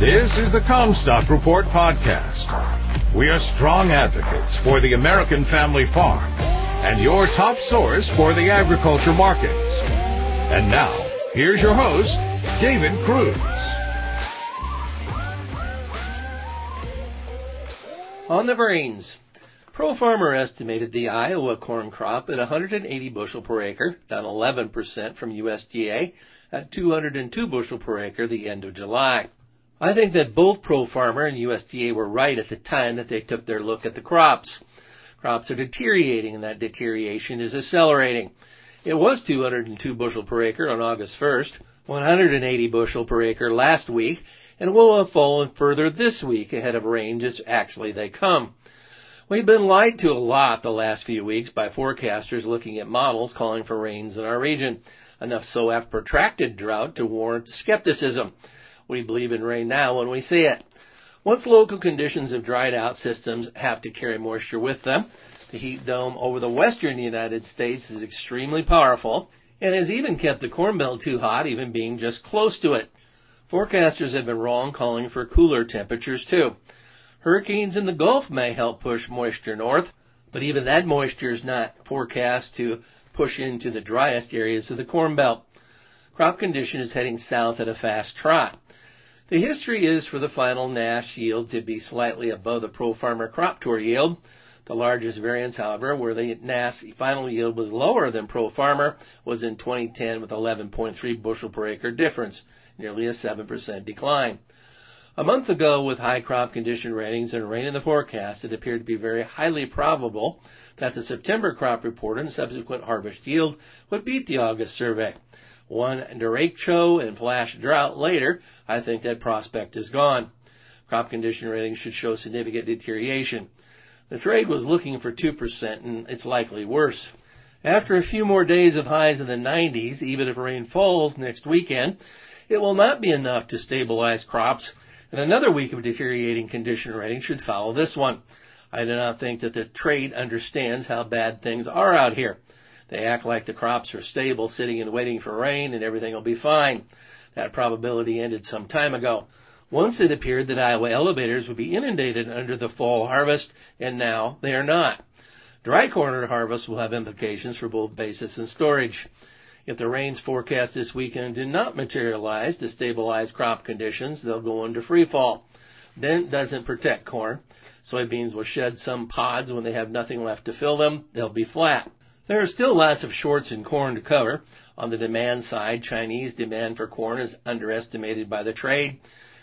This is the Commstock Report podcast. We are strong advocates for the American family farm and your top source for the agriculture markets. And now, here's your host, David Cruz. On the grains. Pro Farmer estimated the Iowa corn crop at 180 bushel per acre, down 11% from USDA at 202 bushel per acre the end of July. I think that both Pro Farmer and USDA were right at the time that they took their look at the crops. Crops are deteriorating and that deterioration is accelerating. It was 202 bushel per acre on August 1st, 180 bushel per acre last week, and will have fallen further this week ahead of rain as actually they come. We've been lied to a lot the last few weeks by forecasters looking at models calling for rains in our region, enough so after protracted drought to warrant skepticism. We believe in rain now when we see it. Once local conditions have dried out, systems have to carry moisture with them. The heat dome over the western United States is extremely powerful and has even kept the Corn Belt too hot, even being just close to it. Forecasters have been wrong calling for cooler temperatures too. Hurricanes in the Gulf may help push moisture north, but even that moisture is not forecast to push into the driest areas of the Corn Belt. Crop condition is heading south at a fast trot. The history is for the final NASS yield to be slightly above the Pro Farmer Crop Tour yield. The largest variance, however, where the NASS final yield was lower than Pro Farmer was in 2010 with 11.3 bushel per acre difference, nearly a 7% decline. A month ago, with high crop condition ratings and rain in the forecast, it appeared to be very highly probable that the September crop report and subsequent harvest yield would beat the August survey. One derecho and flash drought later, I think that prospect is gone. Crop condition ratings should show significant deterioration. The trade was looking for 2% and it's likely worse. After a few more days of highs in the 90s, even if rain falls next weekend, it will not be enough to stabilize crops, and another week of deteriorating condition ratings should follow this one. I do not think that the trade understands how bad things are out here. They act like the crops are stable, sitting and waiting for rain, and everything will be fine. That probability ended some time ago. Once it appeared that Iowa elevators would be inundated under the fall harvest, and now they are not. Dry corn harvest will have implications for both basis and storage. If the rains forecast this weekend do not materialize to stabilize crop conditions, they'll go into free fall. Dent doesn't protect corn. Soybeans will shed some pods when they have nothing left to fill them. They'll be flat. There are still lots of shorts in corn to cover. On the demand side, Chinese demand for corn is underestimated by the trade.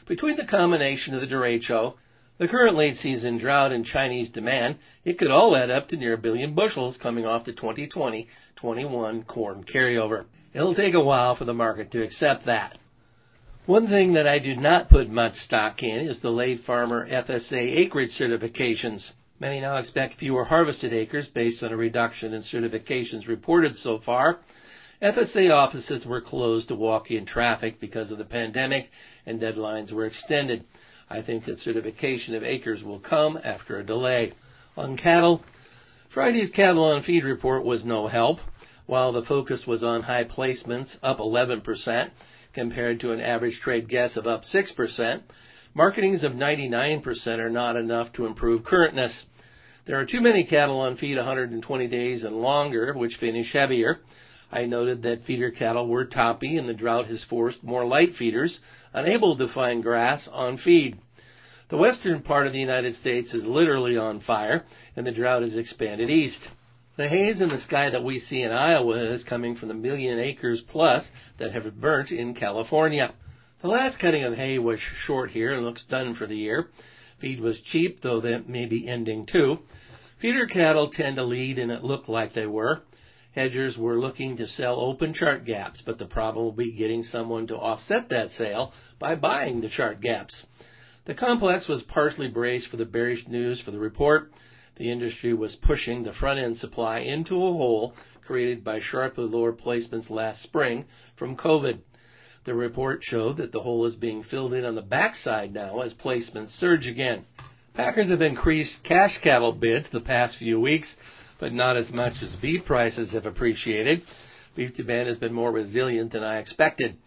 Between the combination of the derecho, the current late season drought and Chinese demand, it could all add up to near a billion bushels coming off the 2020-21 corn carryover. It'll take a while for the market to accept that. One thing that I do not put much stock in is the late farmer FSA acreage certifications. Many now expect fewer harvested acres based on a reduction in certifications reported so far. FSA offices were closed to walk-in traffic because of the pandemic and deadlines were extended. I think that certification of acres will come after a delay. On cattle, Friday's cattle on feed report was no help. While the focus was on high placements, up 11%, compared to an average trade guess of up 6%, marketings of 99% are not enough to improve currentness. There are too many cattle on feed 120 days and longer, which finish heavier. I noted that feeder cattle were toppy and the drought has forced more light feeders, unable to find grass, on feed. The western part of the United States is literally on fire and the drought has expanded east. The haze in the sky that we see in Iowa is coming from the million acres plus that have burnt in California. The last cutting of hay was short here and looks done for the year. Feed was cheap, though that may be ending too. Feeder cattle tend to lead, and it looked like they were. Hedgers were looking to sell open chart gaps, but the problem will be getting someone to offset that sale by buying the chart gaps. The complex was partially braced for the bearish news for the report. The industry was pushing the front end supply into a hole created by sharply lower placements last spring from COVID. The report showed that the hole is being filled in on the backside now as placements surge again. Packers have increased cash cattle bids the past few weeks, but not as much as beef prices have appreciated. Beef demand has been more resilient than I expected.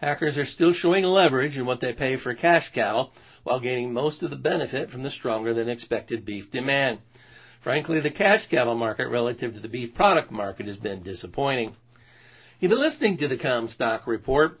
Packers are still showing leverage in what they pay for cash cattle while gaining most of the benefit from the stronger than expected beef demand. Frankly, the cash cattle market relative to the beef product market has been disappointing. You've been listening to the Commstock Report.